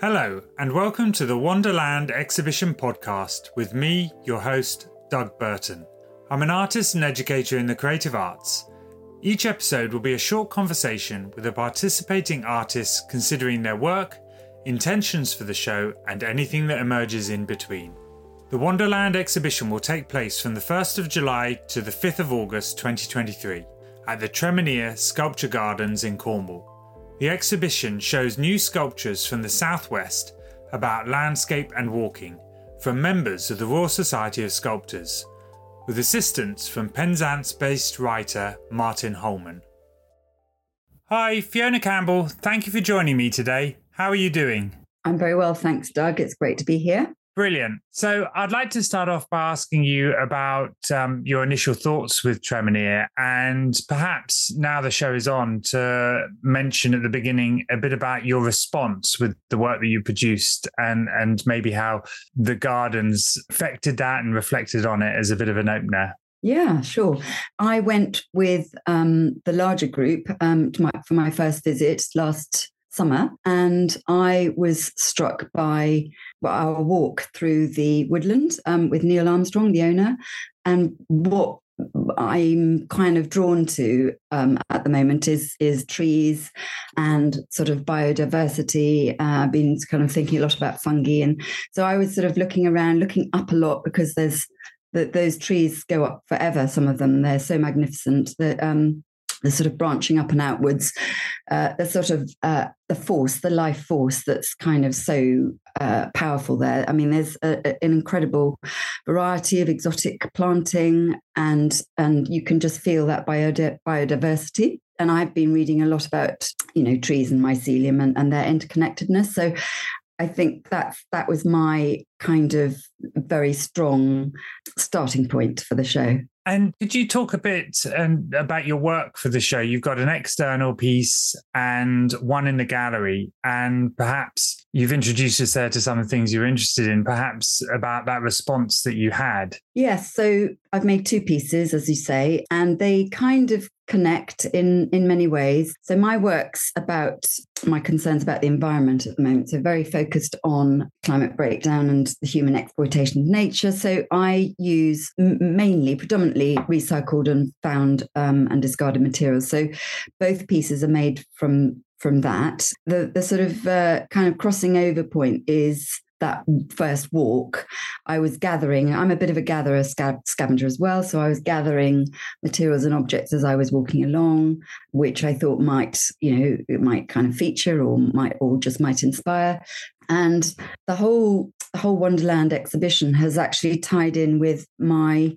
Hello, and welcome to the Wonderland Exhibition Podcast with me, your host, Doug Burton. I'm an artist and educator in the creative arts. Each episode will be a short conversation with a participating artist considering their work, intentions for the show, and anything that emerges in between. The Wonderland exhibition will take place from the 1st of July to the 5th of August 2023 at the Tremenheere Sculpture Gardens in Cornwall. The exhibition shows new sculptures from the southwest about landscape and walking from members of the Royal Society of Sculptors, with assistance from Penzance based writer Martin Holman. Hi, Fiona Campbell. Thank you for joining me today. How are you doing? I'm very well, thanks, Doug. It's great to be here. Brilliant. So I'd like to start off by asking you about um, your initial thoughts with Tremenheere and perhaps now the show is on to mention at the beginning a bit about your response with the work that you produced and, and maybe how the gardens affected that and reflected on it as a bit of an opener. Yeah, sure. I went with um, the larger group um, my, for my first visit last summer, and I was struck by our walk through the woodland um, with Neil Armstrong, the owner, and what I'm kind of drawn to um, at the moment is is trees and sort of biodiversity. Uh, I've been kind of thinking a lot about fungi, and so I was sort of looking around, looking up a lot because there's that those trees go up forever. Some of them they're so magnificent that um, the sort of branching up and outwards, uh, the sort of uh, the force, the life force that's kind of so uh, powerful there. I mean, there's a, a, an incredible variety of exotic planting, and and you can just feel that biodi- biodiversity. And I've been reading a lot about you know trees and mycelium and, and their interconnectedness. So I think that's that was my kind of very strong starting point for the show. And could you talk a bit um, about your work for the show? You've got an external piece and one in the gallery, and perhaps you've introduced us there to some of the things you're interested in, perhaps about that response that you had. Yes. So I've made two pieces, as you say, and they kind of connect in in many ways. So my work's about my concerns about the environment at the moment. So very focused on climate breakdown and the human exploitation of nature. So I use mainly, predominantly recycled and found um, and discarded materials. So both pieces are made from from that. The the sort of uh, kind of crossing over point is that first walk, I was gathering. I'm a bit of a gatherer, scavenger as well. So I was gathering materials and objects as I was walking along, which I thought might, you know, it might kind of feature or might or just might inspire. And the whole the whole Wonderland exhibition has actually tied in with my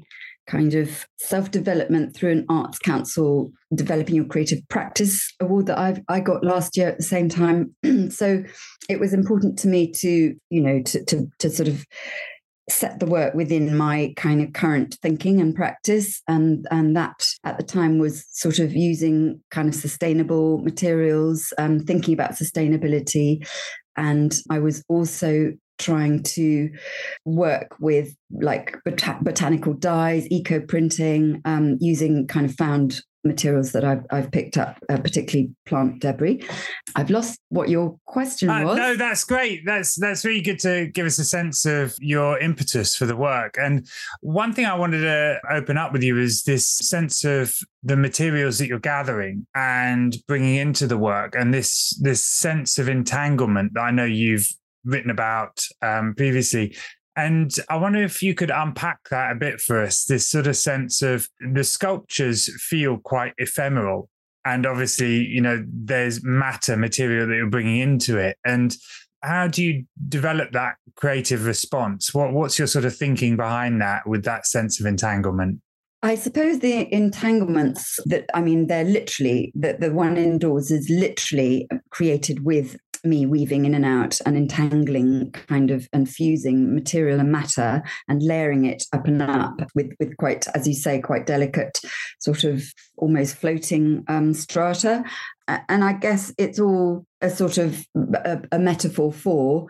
kind of self development through an arts council developing your creative practice award that I've I got last year at the same time. so it was important to me to you know to to, to sort of set the work within my kind of current thinking and practice and and that at the time was sort of using kind of sustainable materials and um, thinking about sustainability and i was also trying to work with like bot- botanical dyes, eco printing, um, using kind of found materials that I've, I've picked up, uh, particularly plant debris. I've lost what your question uh, was. No, that's great. That's that's really good to give us a sense of your impetus for the work. And one thing I wanted to open up with you is this sense of the materials that you're gathering and bringing into the work, and this this sense of entanglement that I know you've written about um, previously. And I wonder if you could unpack that a bit for us this sort of sense of the sculptures feel quite ephemeral. And obviously, you know, there's matter material that you're bringing into it. And how do you develop that creative response? What, what's your sort of thinking behind that with that sense of entanglement? I suppose the entanglements that I mean, they're literally that the one indoors is literally created with me weaving in and out and entangling kind of and fusing material and matter and layering it up and up with with quite as you say quite delicate sort of almost floating um, strata. And i guess it's all a sort of a, a metaphor for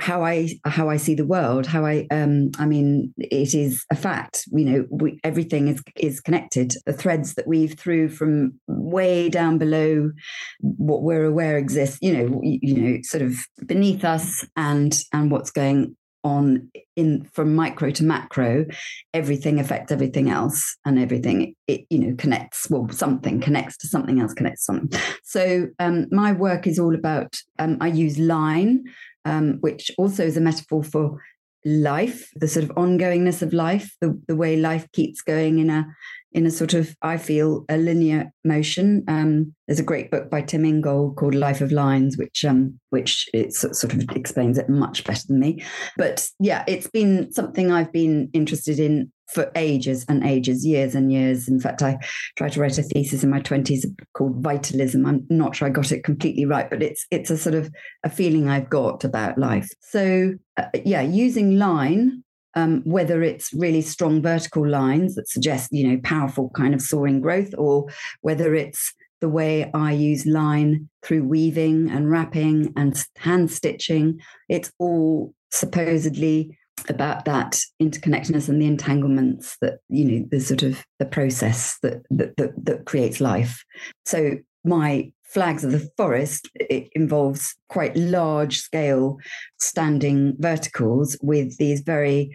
how I how I see the world. How I um, I mean, it is a fact. You know, we, everything is is connected. The threads that weave through from way down below what we're aware exists. You know, you, you know, sort of beneath us, and and what's going on in from micro to macro everything affects everything else and everything it you know connects well something connects to something else connects something so um, my work is all about um, i use line um, which also is a metaphor for life the sort of ongoingness of life the, the way life keeps going in a in a sort of, I feel, a linear motion. Um, there's a great book by Tim Ingold called Life of Lines, which um, which it sort of explains it much better than me. But yeah, it's been something I've been interested in for ages and ages, years and years. In fact, I tried to write a thesis in my twenties called Vitalism. I'm not sure I got it completely right, but it's it's a sort of a feeling I've got about life. So uh, yeah, using line um, whether it's really strong vertical lines that suggest, you know, powerful kind of soaring growth, or whether it's the way I use line through weaving and wrapping and hand stitching. It's all supposedly about that interconnectedness and the entanglements that you know the sort of the process that that, that, that creates life so my flags of the forest, it involves quite large scale standing verticals with these very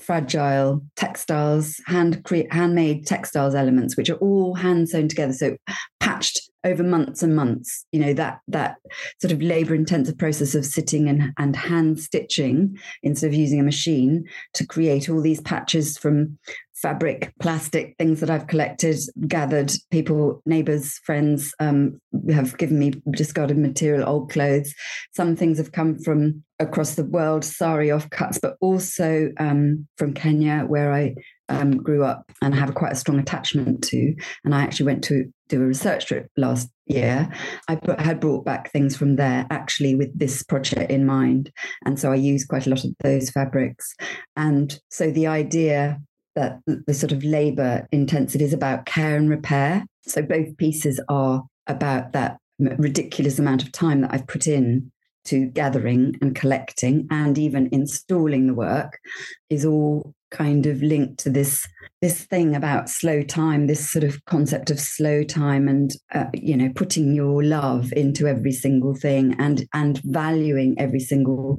fragile textiles, hand cre- handmade textiles elements, which are all hand sewn together. So patched over months and months. You know that that sort of labor intensive process of sitting and and hand stitching instead of using a machine to create all these patches from fabric, plastic, things that I've collected, gathered. People, neighbors, friends um, have given me discarded material, old clothes. Some things have come from across the world, sari offcuts, but also um, from Kenya, where I um, grew up and have quite a strong attachment to. And I actually went to do a research trip last year. I had brought back things from there actually with this project in mind. And so I used quite a lot of those fabrics. And so the idea that the sort of labor intensity is about care and repair. So both pieces are about that ridiculous amount of time that I've put in to gathering and collecting and even installing the work is all kind of linked to this this thing about slow time this sort of concept of slow time and uh, you know putting your love into every single thing and and valuing every single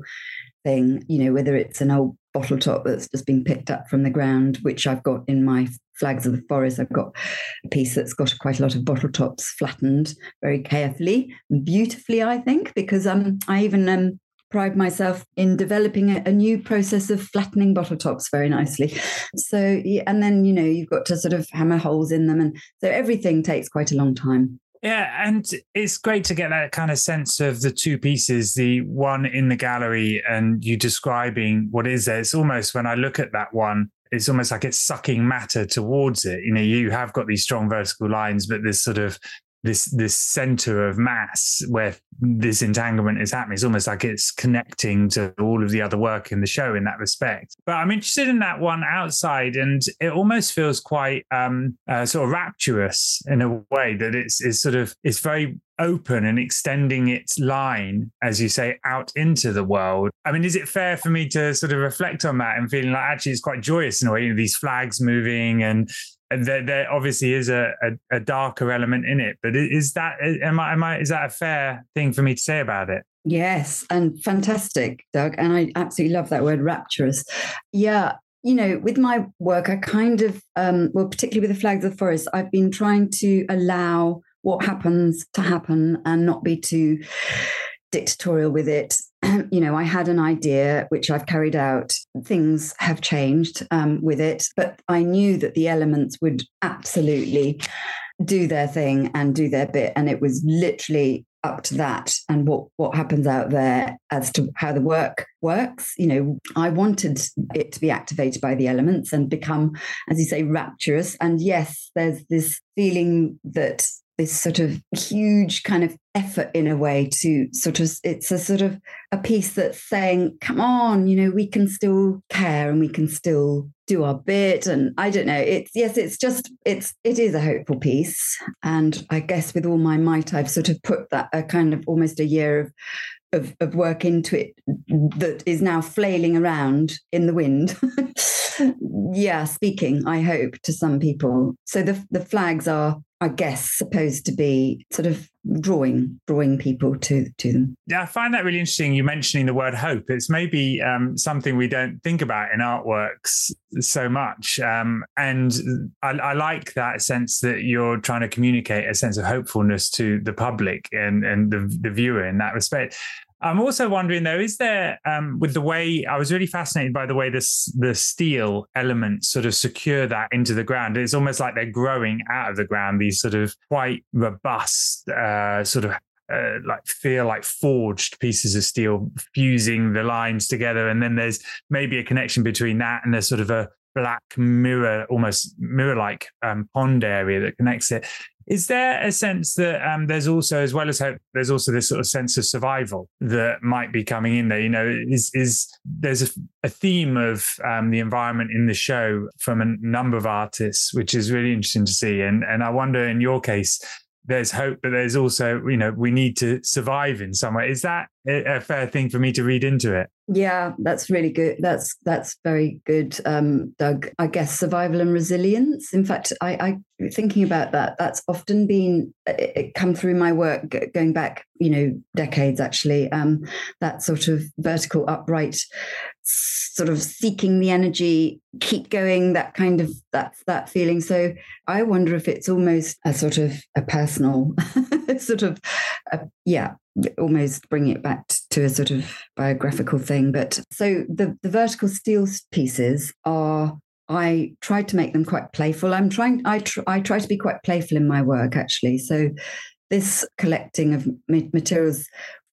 thing you know whether it's an old bottle top that's just been picked up from the ground, which I've got in my flags of the forest. I've got a piece that's got quite a lot of bottle tops flattened very carefully beautifully, I think, because um, I even um, pride myself in developing a, a, new process of flattening bottle tops very nicely. So, and then, you know, you've got to sort of hammer holes in them. And so everything takes quite a long time. Yeah, and it's great to get that kind of sense of the two pieces, the one in the gallery and you describing what is there. It's almost when I look at that one, it's almost like it's sucking matter towards it. You know, you have got these strong vertical lines, but this sort of this this center of mass where this entanglement is happening. It's almost like it's connecting to all of the other work in the show in that respect. But I'm interested in that one outside, and it almost feels quite um, uh, sort of rapturous in a way that it's, it's sort of it's very open and extending its line, as you say, out into the world. I mean, is it fair for me to sort of reflect on that and feeling like actually it's quite joyous in a way, you know, these flags moving and there, there obviously is a, a, a, darker element in it, but is that am I, am I is that a fair thing for me to say about it? Yes, and fantastic, Doug. And I absolutely love that word rapturous. Yeah, you know, with my work, I kind of, um, well, particularly with the flags of the forest, I've been trying to allow what happens to happen and not be too dictatorial with it. You know, I had an idea which I've carried out. Things have changed um, with it, but I knew that the elements would absolutely do their thing and do their bit. And it was literally up to that and what what happens out there as to how the work works you know i wanted it to be activated by the elements and become as you say rapturous and yes there's this feeling that this sort of huge kind of effort in a way to sort of it's a sort of a piece that's saying come on you know we can still care and we can still do our bit and i don't know it's yes it's just it's it is a hopeful piece and i guess with all my might i've sort of put that a kind of almost a year of of, of work into it that is now flailing around in the wind. yeah, speaking, I hope, to some people. So the the flags are I guess supposed to be sort of drawing drawing people to to them. Yeah, I find that really interesting. You mentioning the word hope. It's maybe um, something we don't think about in artworks so much, um, and I, I, like that sense that you're trying to communicate a sense of hopefulness to the public and and the, the viewer in that respect. I'm also wondering though, is there um, with the way I was really fascinated by the way this the steel elements sort of secure that into the ground. It's almost like they're growing out of the ground. These sort of quite robust, uh, sort of uh, like feel like forged pieces of steel fusing the lines together, and then there's maybe a connection between that and there's sort of a black mirror, almost mirror like um, pond area that connects it. Is there a sense that um, there's also, as well as hope, there's also this sort of sense of survival that might be coming in there? You know, is is there's a, a theme of um, the environment in the show from a number of artists, which is really interesting to see. And and I wonder, in your case, there's hope, but there's also, you know, we need to survive in some way. Is that a fair thing for me to read into it? Yeah, that's really good. That's that's very good, um, Doug. I guess survival and resilience. In fact, I, I thinking about that. That's often been it, come through my work going back, you know, decades actually. Um, that sort of vertical, upright, sort of seeking the energy, keep going. That kind of that that feeling. So I wonder if it's almost a sort of a personal, sort of, a, yeah, almost bring it back to a sort of biographical thing. But so the, the vertical steel pieces are I tried to make them quite playful. I'm trying. I tr- I try to be quite playful in my work, actually. So, this collecting of materials,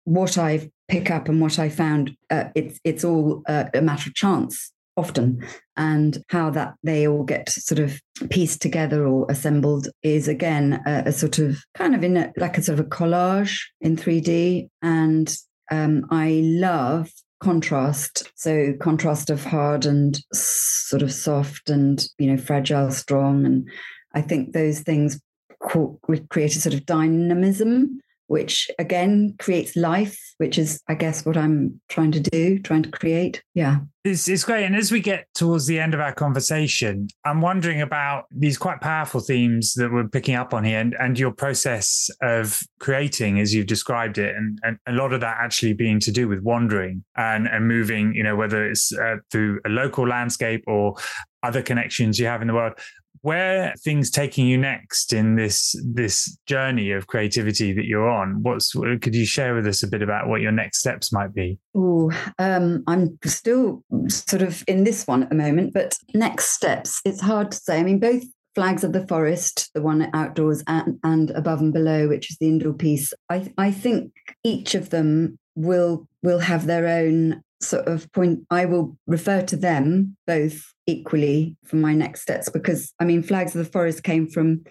what I pick up and what I found, uh, it's it's all uh, a matter of chance often. And how that they all get sort of pieced together or assembled is again a, a sort of kind of in a, like a sort of a collage in 3d and um, i love contrast. So contrast of hard and sort of soft and you know fragile strong. And i think those things create a sort of dynamism which again creates life, which is, I guess, what I'm trying to do, trying to create. Yeah. It's, it's great. And as we get towards the end of our conversation, I'm wondering about these quite powerful themes that we're picking up on here and, and your process of creating as you've described it. And, and a lot of that actually being to do with wandering and, and moving, you know, whether it's uh, through a local landscape or other connections you have in the world where things taking you next in this this journey of creativity that you're on? What's could you share with us a bit about what your next steps might be? Oh um, i'm still sort of in this one at the moment but next steps it's hard to say. I mean both flags of the forest the one outdoors and, and above and below which is the indoor piece i i think each of them will will have their own sort of point i will refer to them both equally for my next steps because i mean flags of the forest came from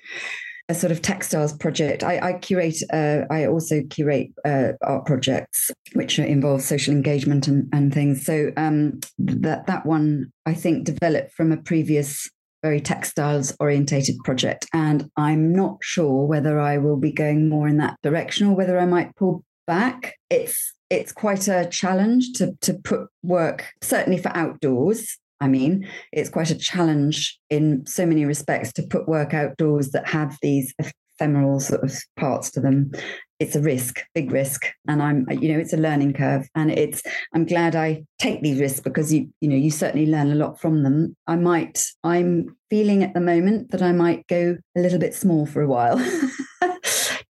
a sort of textiles project. I, I curate uh, i also curate uh, art projects which involve social engagement and, and things. So um, that that one i think developed from a previous very textiles orientated project. And i'm not sure whether i will be going more in that direction or whether i might pull back it's it's quite a challenge to to put work certainly for outdoors I mean, it's quite a challenge in so many respects to put work outdoors that have these ephemeral sort of parts to them. It's a risk, big risk, and I'm, you know, it's a learning curve, and it's. I'm glad I take these risks because you, you know, you certainly learn a lot from them. I might. I'm feeling at the moment that I might go a little bit small for a while.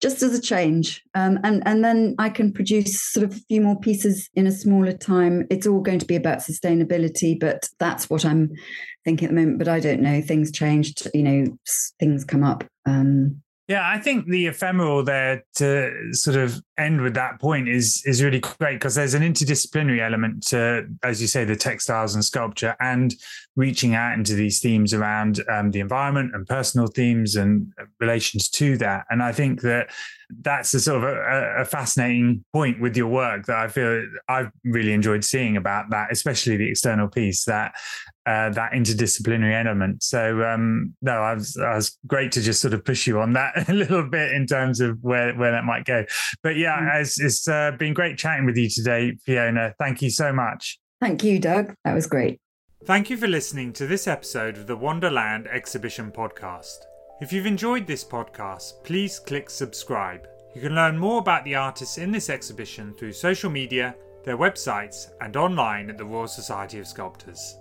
just as a change. Um, and, and then I can produce sort of a few more pieces in a smaller time. It's all going to be about sustainability, but that's what I'm thinking at the moment. But I don't know. Things changed, you know, things come up. Um, yeah, I think the ephemeral there to sort of end with that point is is really great because there's an interdisciplinary element to, as you say, the textiles and sculpture, and reaching out into these themes around um, the environment and personal themes and relations to that. And I think that that's a sort of a, a, fascinating point with your work that I feel I've really enjoyed seeing about that, especially the external piece that uh, that interdisciplinary element. So um, no, I was, I was great to just sort of push you on that a little bit in terms of where where that might go. But yeah, mm. it's, it's uh, been great chatting with you today, Fiona. Thank you so much. Thank you, Doug. That was great. Thank you for listening to this episode of the Wonderland Exhibition Podcast. If you've enjoyed this podcast, please click subscribe. You can learn more about the artists in this exhibition through social media, their websites, and online at the Royal Society of Sculptors.